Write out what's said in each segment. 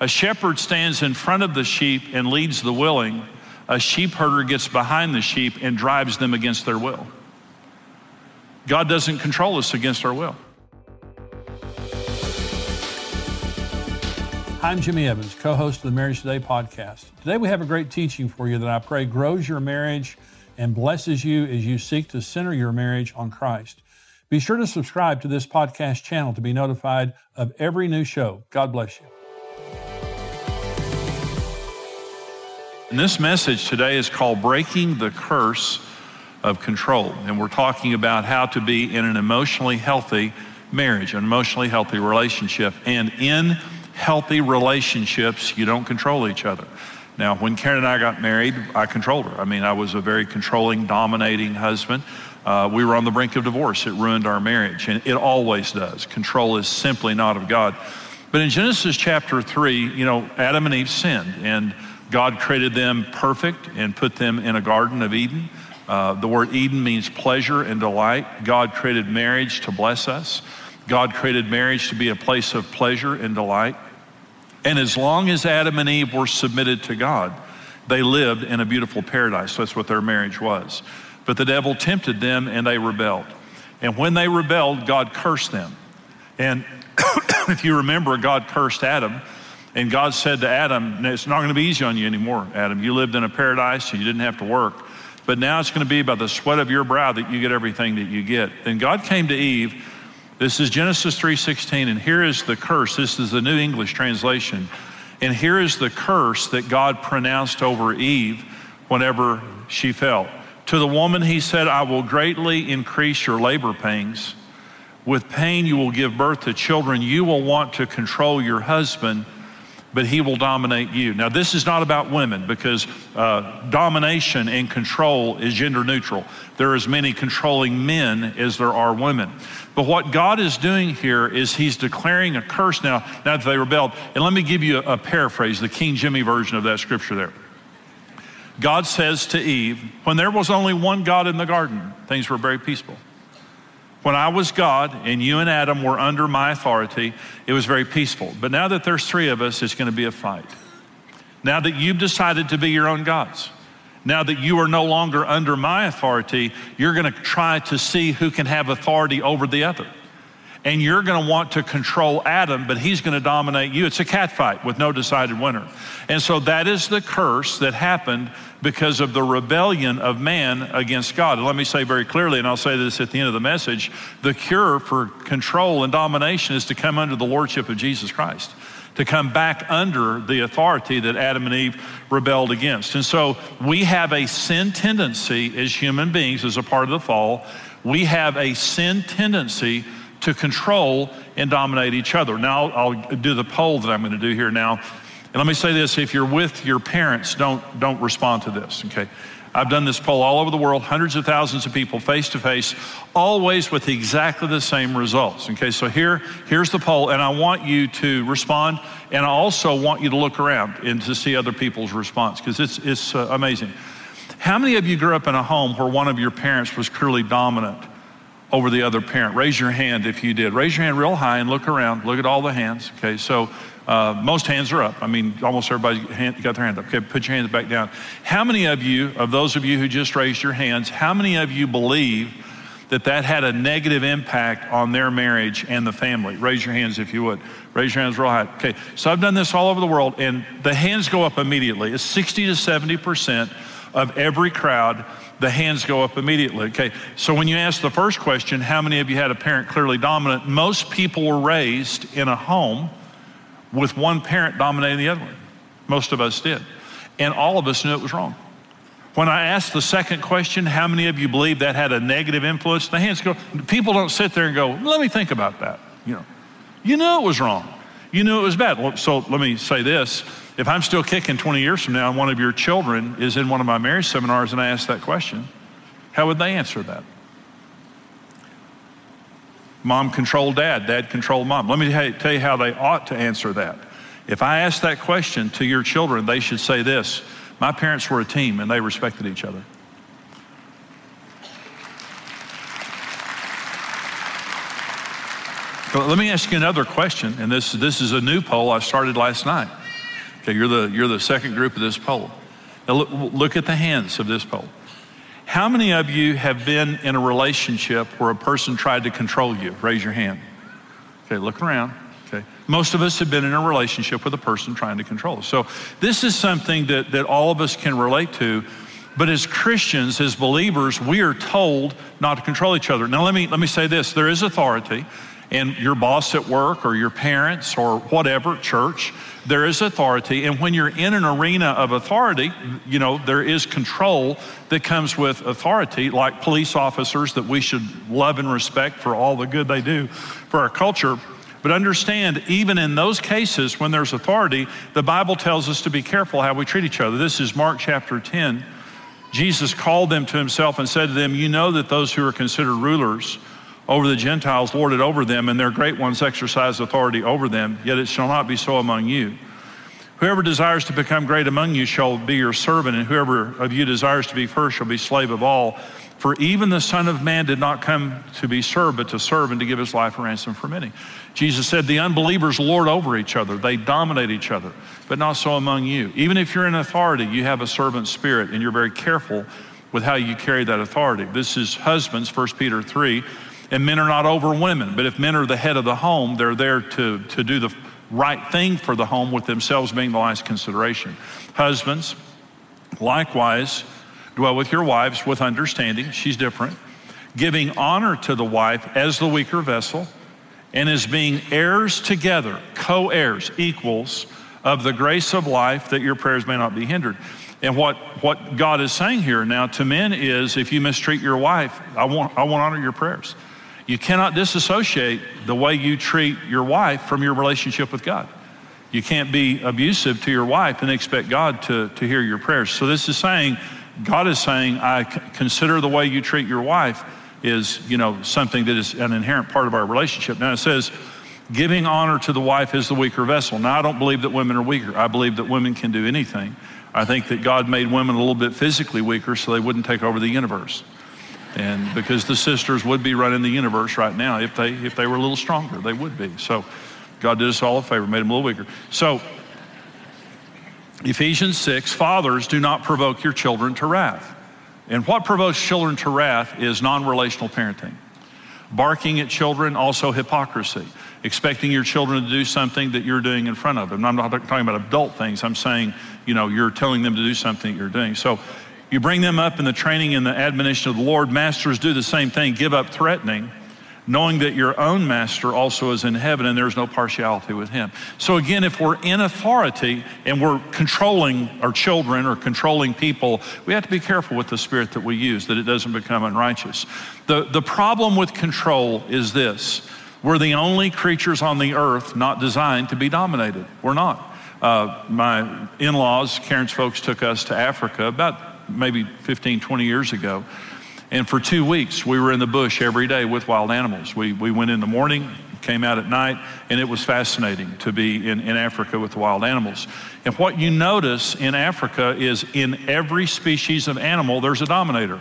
A shepherd stands in front of the sheep and leads the willing. A sheep herder gets behind the sheep and drives them against their will. God doesn't control us against our will. I'm Jimmy Evans, co host of the Marriage Today podcast. Today we have a great teaching for you that I pray grows your marriage and blesses you as you seek to center your marriage on Christ. Be sure to subscribe to this podcast channel to be notified of every new show. God bless you. And this message today is called Breaking the Curse of Control. And we're talking about how to be in an emotionally healthy marriage, an emotionally healthy relationship. And in healthy relationships, you don't control each other. Now, when Karen and I got married, I controlled her. I mean, I was a very controlling, dominating husband. Uh, we were on the brink of divorce. It ruined our marriage, and it always does. Control is simply not of God. But in Genesis chapter 3, you know, Adam and Eve sinned, and God created them perfect and put them in a Garden of Eden. Uh, the word Eden means pleasure and delight. God created marriage to bless us. God created marriage to be a place of pleasure and delight. And as long as Adam and Eve were submitted to God, they lived in a beautiful paradise. That's what their marriage was. But the devil tempted them and they rebelled. And when they rebelled, God cursed them. And if you remember, God cursed Adam. And God said to Adam, It's not going to be easy on you anymore, Adam. You lived in a paradise, so you didn't have to work. But now it's going to be by the sweat of your brow that you get everything that you get. Then God came to Eve this is Genesis 3:16 and here is the curse. This is the New English translation. And here is the curse that God pronounced over Eve whenever she fell. To the woman he said, "I will greatly increase your labor pains. With pain you will give birth to children. You will want to control your husband." But he will dominate you. Now, this is not about women because uh, domination and control is gender neutral. There are as many controlling men as there are women. But what God is doing here is he's declaring a curse now, now that they rebelled. And let me give you a, a paraphrase, the King Jimmy version of that scripture there. God says to Eve, when there was only one God in the garden, things were very peaceful. When I was God and you and Adam were under my authority, it was very peaceful. But now that there's three of us, it's going to be a fight. Now that you've decided to be your own gods, now that you are no longer under my authority, you're going to try to see who can have authority over the other. And you're going to want to control Adam, but he's going to dominate you. It's a cat fight with no decided winner. And so that is the curse that happened because of the rebellion of man against God. And let me say very clearly, and I'll say this at the end of the message the cure for control and domination is to come under the lordship of Jesus Christ to come back under the authority that Adam and Eve rebelled against. And so we have a sin tendency as human beings, as a part of the fall, we have a sin tendency to control and dominate each other. Now, I'll, do the poll that I'm going to do here now. And let me say this if you're with your parents, don't, don't respond to this, okay? I've done this poll all over the world, hundreds of thousands of people face to face, always with exactly the same results. Okay, so here, here's the poll, and I want you to respond, and I also want you to look around and to see other people's response because it's, it's uh, amazing. How many of you grew up in a home where one of your parents was clearly dominant over the other parent? Raise your hand if you did. Raise your hand real high and look around. Look at all the hands. Okay, so uh, most hands are up. I mean, almost everybody hand, got their hand up. Okay, put your hands back down. How many of you, of those of you who just raised your hands, how many of you believe that that had a negative impact on their marriage and the family? Raise your hands if you would. Raise your hands real high. Okay, so I've done this all over the world, and the hands go up immediately. It's 60 to 70 percent of every crowd the hands go up immediately. Okay, so when you ask the first question, how many of you had a parent clearly dominant? Most people were raised in a home with one parent dominating the other one. Most of us did. And all of us knew it was wrong. When I asked the second question, how many of you believe that had a negative influence? The hands go, people don't sit there and go, let me think about that. You know, you knew it was wrong. You knew it was bad. So let me say this. If I'm still kicking 20 years from now and one of your children is in one of my marriage seminars and I ask that question, how would they answer that? Mom controlled dad, dad controlled mom. Let me tell you how they ought to answer that. If I ask that question to your children, they should say this My parents were a team and they respected each other. But let me ask you another question, and this, this is a new poll I started last night. Okay, you're the, you're the second group of this poll. Now look, look at the hands of this poll. How many of you have been in a relationship where a person tried to control you? Raise your hand. Okay, look around. Okay. Most of us have been in a relationship with a person trying to control us. So this is something that, that all of us can relate to. But as Christians, as believers, we are told not to control each other. Now let me let me say this. There is authority and your boss at work or your parents or whatever, church, there is authority. And when you're in an arena of authority, you know, there is control that comes with authority, like police officers that we should love and respect for all the good they do for our culture. But understand, even in those cases when there's authority, the Bible tells us to be careful how we treat each other. This is Mark chapter 10. Jesus called them to himself and said to them, You know that those who are considered rulers, over the Gentiles, lord it over them, and their great ones exercise authority over them. Yet it shall not be so among you. Whoever desires to become great among you shall be your servant, and whoever of you desires to be first shall be slave of all. For even the Son of Man did not come to be served, but to serve and to give his life a ransom for many. Jesus said, The unbelievers lord over each other, they dominate each other, but not so among you. Even if you're in authority, you have a servant spirit, and you're very careful with how you carry that authority. This is husbands, 1 Peter 3 and men are not over women. But if men are the head of the home, they're there to, to do the right thing for the home with themselves being the last consideration. Husbands, likewise, dwell with your wives with understanding. She's different. Giving honor to the wife as the weaker vessel and as being heirs together, co heirs, equals of the grace of life that your prayers may not be hindered. And what, what God is saying here now to men is if you mistreat your wife, I want, I want to honor your prayers. You cannot disassociate the way you treat your wife from your relationship with God. You can't be abusive to your wife and expect God to, to hear your prayers. So, this is saying, God is saying, I consider the way you treat your wife is, you know, something that is an inherent part of our relationship. Now, it says, giving honor to the wife is the weaker vessel. Now, I don't believe that women are weaker. I believe that women can do anything. I think that God made women a little bit physically weaker so they wouldn't take over the universe. And because the sisters would be running the universe right now, if they if they were a little stronger, they would be. So God did us all a favor, made them a little weaker. So Ephesians 6, fathers, do not provoke your children to wrath. And what provokes children to wrath is non relational parenting. Barking at children, also hypocrisy. Expecting your children to do something that you're doing in front of them. I'm not talking about adult things. I'm saying, you know, you're telling them to do something that you're doing. So you bring them up in the training and the admonition of the Lord. Masters do the same thing, give up threatening, knowing that your own master also is in heaven and there's no partiality with him. So, again, if we're in authority and we're controlling our children or controlling people, we have to be careful with the spirit that we use, that it doesn't become unrighteous. The, the problem with control is this we're the only creatures on the earth not designed to be dominated. We're not. Uh, my in laws, Karen's folks, took us to Africa about maybe 15, 20 years ago. And for two weeks, we were in the bush every day with wild animals. We, we went in the morning, came out at night, and it was fascinating to be in, in Africa with wild animals. And what you notice in Africa is in every species of animal, there's a dominator.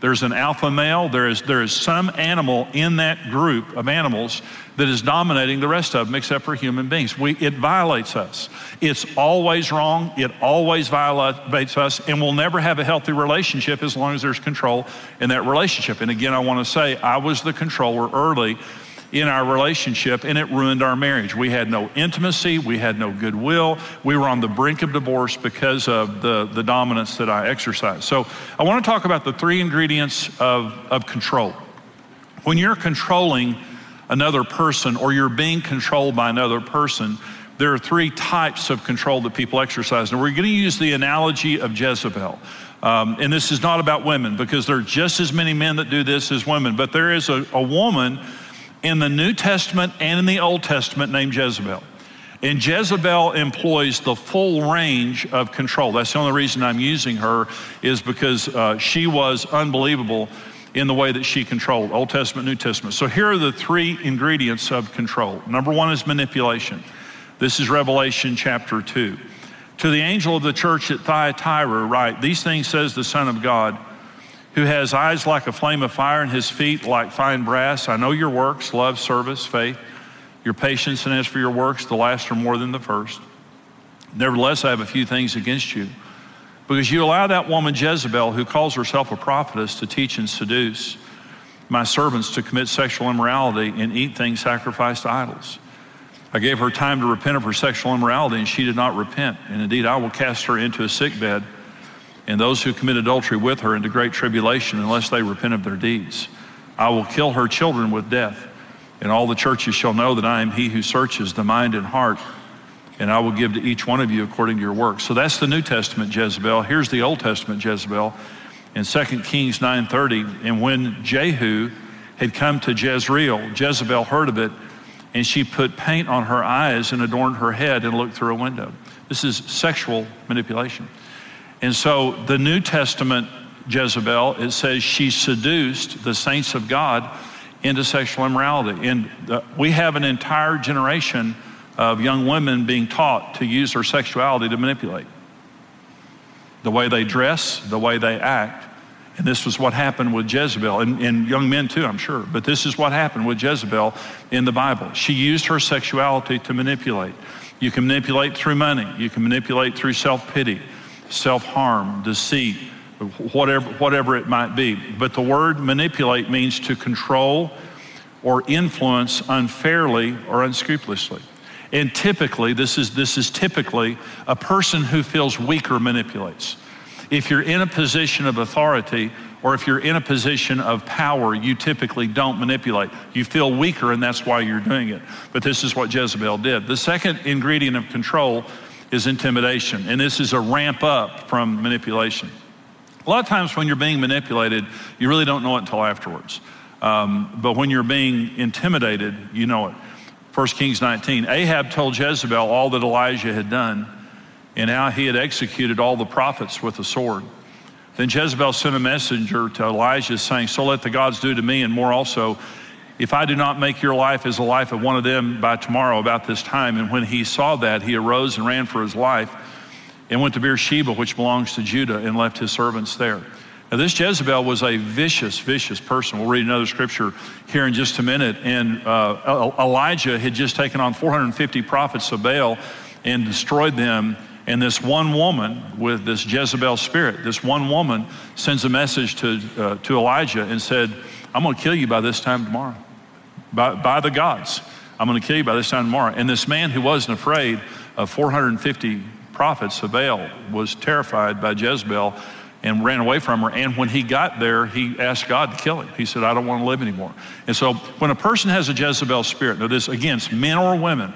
There's an alpha male. There is, there is some animal in that group of animals that is dominating the rest of them, except for human beings. We, it violates us. It's always wrong. It always violates us, and we'll never have a healthy relationship as long as there's control in that relationship. And again, I want to say I was the controller early in our relationship and it ruined our marriage. We had no intimacy, we had no goodwill. We were on the brink of divorce because of the, the dominance that I exercised. So I want to talk about the three ingredients of, of control. When you're controlling another person or you're being controlled by another person, there are three types of control that people exercise. And we're going to use the analogy of Jezebel. Um, and this is not about women because there are just as many men that do this as women, but there is a, a woman in the New Testament and in the Old Testament named Jezebel. And Jezebel employs the full range of control. That's the only reason I'm using her, is because uh, she was unbelievable in the way that she controlled Old Testament, New Testament. So here are the three ingredients of control. Number one is manipulation. This is Revelation chapter 2. To the angel of the church at Thyatira, write, These things says the Son of God who has eyes like a flame of fire and his feet like fine brass. I know your works, love, service, faith, your patience, and as for your works, the last are more than the first. Nevertheless, I have a few things against you. Because you allow that woman Jezebel, who calls herself a prophetess, to teach and seduce my servants to commit sexual immorality and eat things sacrificed to idols. I gave her time to repent of her sexual immorality, and she did not repent. And indeed, I will cast her into a sick bed, and those who commit adultery with her into great tribulation, unless they repent of their deeds. I will kill her children with death, and all the churches shall know that I am he who searches the mind and heart, and I will give to each one of you according to your works. So that's the New Testament Jezebel. Here's the Old Testament Jezebel in 2 Kings 9:30. And when Jehu had come to Jezreel, Jezebel heard of it and she put paint on her eyes and adorned her head and looked through a window. This is sexual manipulation. And so the New Testament Jezebel, it says she seduced the saints of God into sexual immorality. And uh, we have an entire generation of young women being taught to use their sexuality to manipulate the way they dress, the way they act. And this was what happened with Jezebel, and, and, young men too, I'm sure. But this is what happened with Jezebel in the Bible. She used her sexuality to manipulate. You can manipulate through money, you can manipulate through self pity, self harm, deceit, whatever, whatever it might be. But the word manipulate means to control or influence unfairly or unscrupulously. And typically, this is, this is typically a person who feels weaker manipulates. If you're in a position of authority or if you're in a position of power, you typically don't manipulate. You feel weaker, and that's why you're doing it. But this is what Jezebel did. The second ingredient of control is intimidation, and this is a ramp up from manipulation. A lot of times when you're being manipulated, you really don't know it until afterwards. Um, but when you're being intimidated, you know it. 1 Kings 19 Ahab told Jezebel all that Elijah had done and how he had executed all the prophets with a sword. Then Jezebel sent a messenger to Elijah saying, So let the gods do to me and more also, if I do not make your life as the life of one of them by tomorrow about this time. And when he saw that, he arose and ran for his life and went to Beersheba, which belongs to Judah, and left his servants there. Now, this Jezebel was a vicious, vicious person. We'll read another scripture here in just a minute. And uh, Elijah had just taken on 450 prophets of Baal and destroyed them and this one woman with this Jezebel spirit, this one woman sends a message to, uh, to Elijah and said, I'm going to kill you by this time tomorrow, by, by the gods. I'm going to kill you by this time tomorrow. And this man who wasn't afraid of 450 prophets of Baal was terrified by Jezebel and ran away from her. And when he got there, he asked God to kill him. He said, I don't want to live anymore. And so when a person has a Jezebel spirit, now this against men or women,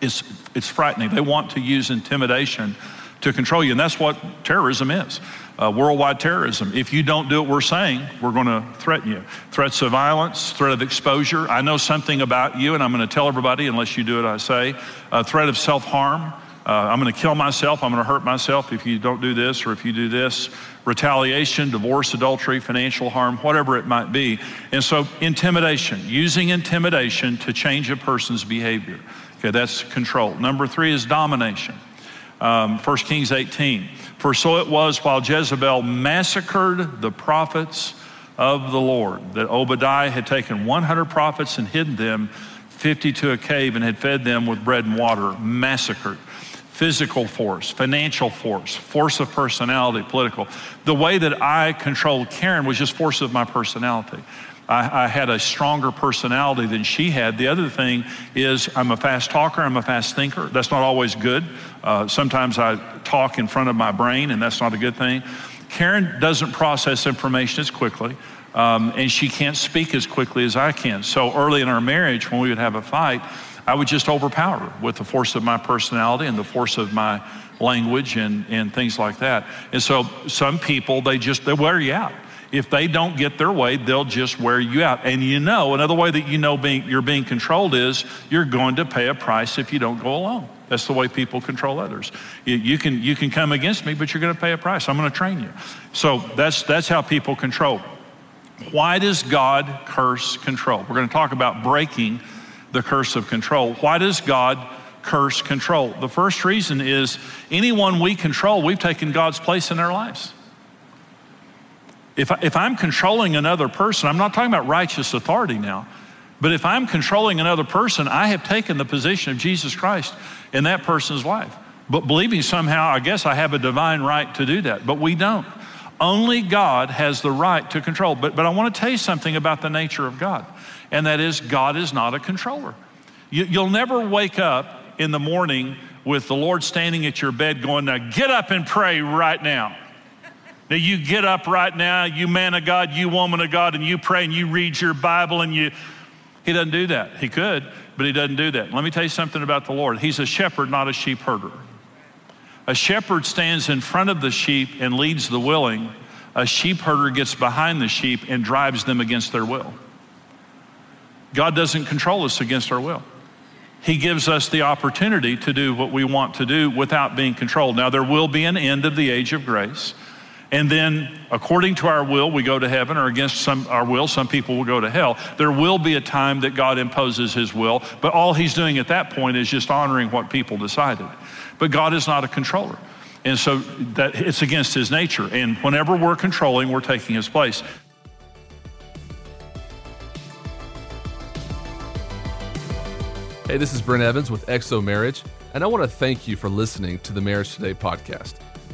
it's, it's frightening. They want to use intimidation to control you. And that's what terrorism is uh, worldwide terrorism. If you don't do what we're saying, we're going to threaten you. Threats of violence, threat of exposure. I know something about you, and I'm going to tell everybody unless you do what I say. A threat of self harm. Uh, I'm going to kill myself. I'm going to hurt myself if you don't do this or if you do this. Retaliation, divorce, adultery, financial harm, whatever it might be. And so, intimidation, using intimidation to change a person's behavior. Okay, that's control. Number three is domination. Um, 1 Kings 18. For so it was while Jezebel massacred the prophets of the Lord that Obadiah had taken 100 prophets and hidden them 50 to a cave and had fed them with bread and water. Massacred. Physical force, financial force, force of personality, political. The way that I controlled Karen was just force of my personality. I, I, had a stronger personality than she had. The other thing is, I'm a fast talker, I'm a fast thinker. That's not always good. Uh, sometimes I talk in front of my brain, and that's not a good thing. Karen doesn't process information as quickly, um, and she can't speak as quickly as I can. So early in our marriage, when we would have a fight, I would just overpower her with the force of my personality and the force of my language and, and things like that. And so some people, they just, they wear you out if they don't get their way, they'll just wear you out. And you know, another way that you know being, you're being controlled is you're going to pay a price if you don't go along. That's the way people control others. You, you can, you can come against me, but you're going to pay a price. I'm going to train you. So that's, that's how people control. Why does God curse control? We're going to talk about breaking the curse of control. Why does God curse control? The first reason is anyone we control, we've taken God's place in their lives. If, I, if I'm controlling another person, I'm not talking about righteous authority now, but if I'm controlling another person, I have taken the position of Jesus Christ in that person's life. but believing somehow, I guess I have a divine right to do that, but we don't. Only God has the right to control. But, but I want to tell you something about the nature of God, and that is God is not a controller. You, you'll never wake up in the morning with the Lord standing at your bed going, Now get up and pray right now. You get up right now, you man of God, you woman of God, and you pray and you read your Bible and you. He doesn't do that. He could, but he doesn't do that. Let me tell you something about the Lord. He's a shepherd, not a sheep herder. A shepherd stands in front of the sheep and leads the willing. A sheep herder gets behind the sheep and drives them against their will. God doesn't control us against our will. He gives us the opportunity to do what we want to do without being controlled. Now, there will be an end of the age of grace. And then, according to our will, we go to heaven, or against some, our will, some people will go to hell. There will be a time that God imposes his will, but all he's doing at that point is just honoring what people decided. But God is not a controller. And so that it's against his nature. And whenever we're controlling, we're taking his place. Hey, this is Brent Evans with XO Marriage, and I want to thank you for listening to the Marriage Today podcast.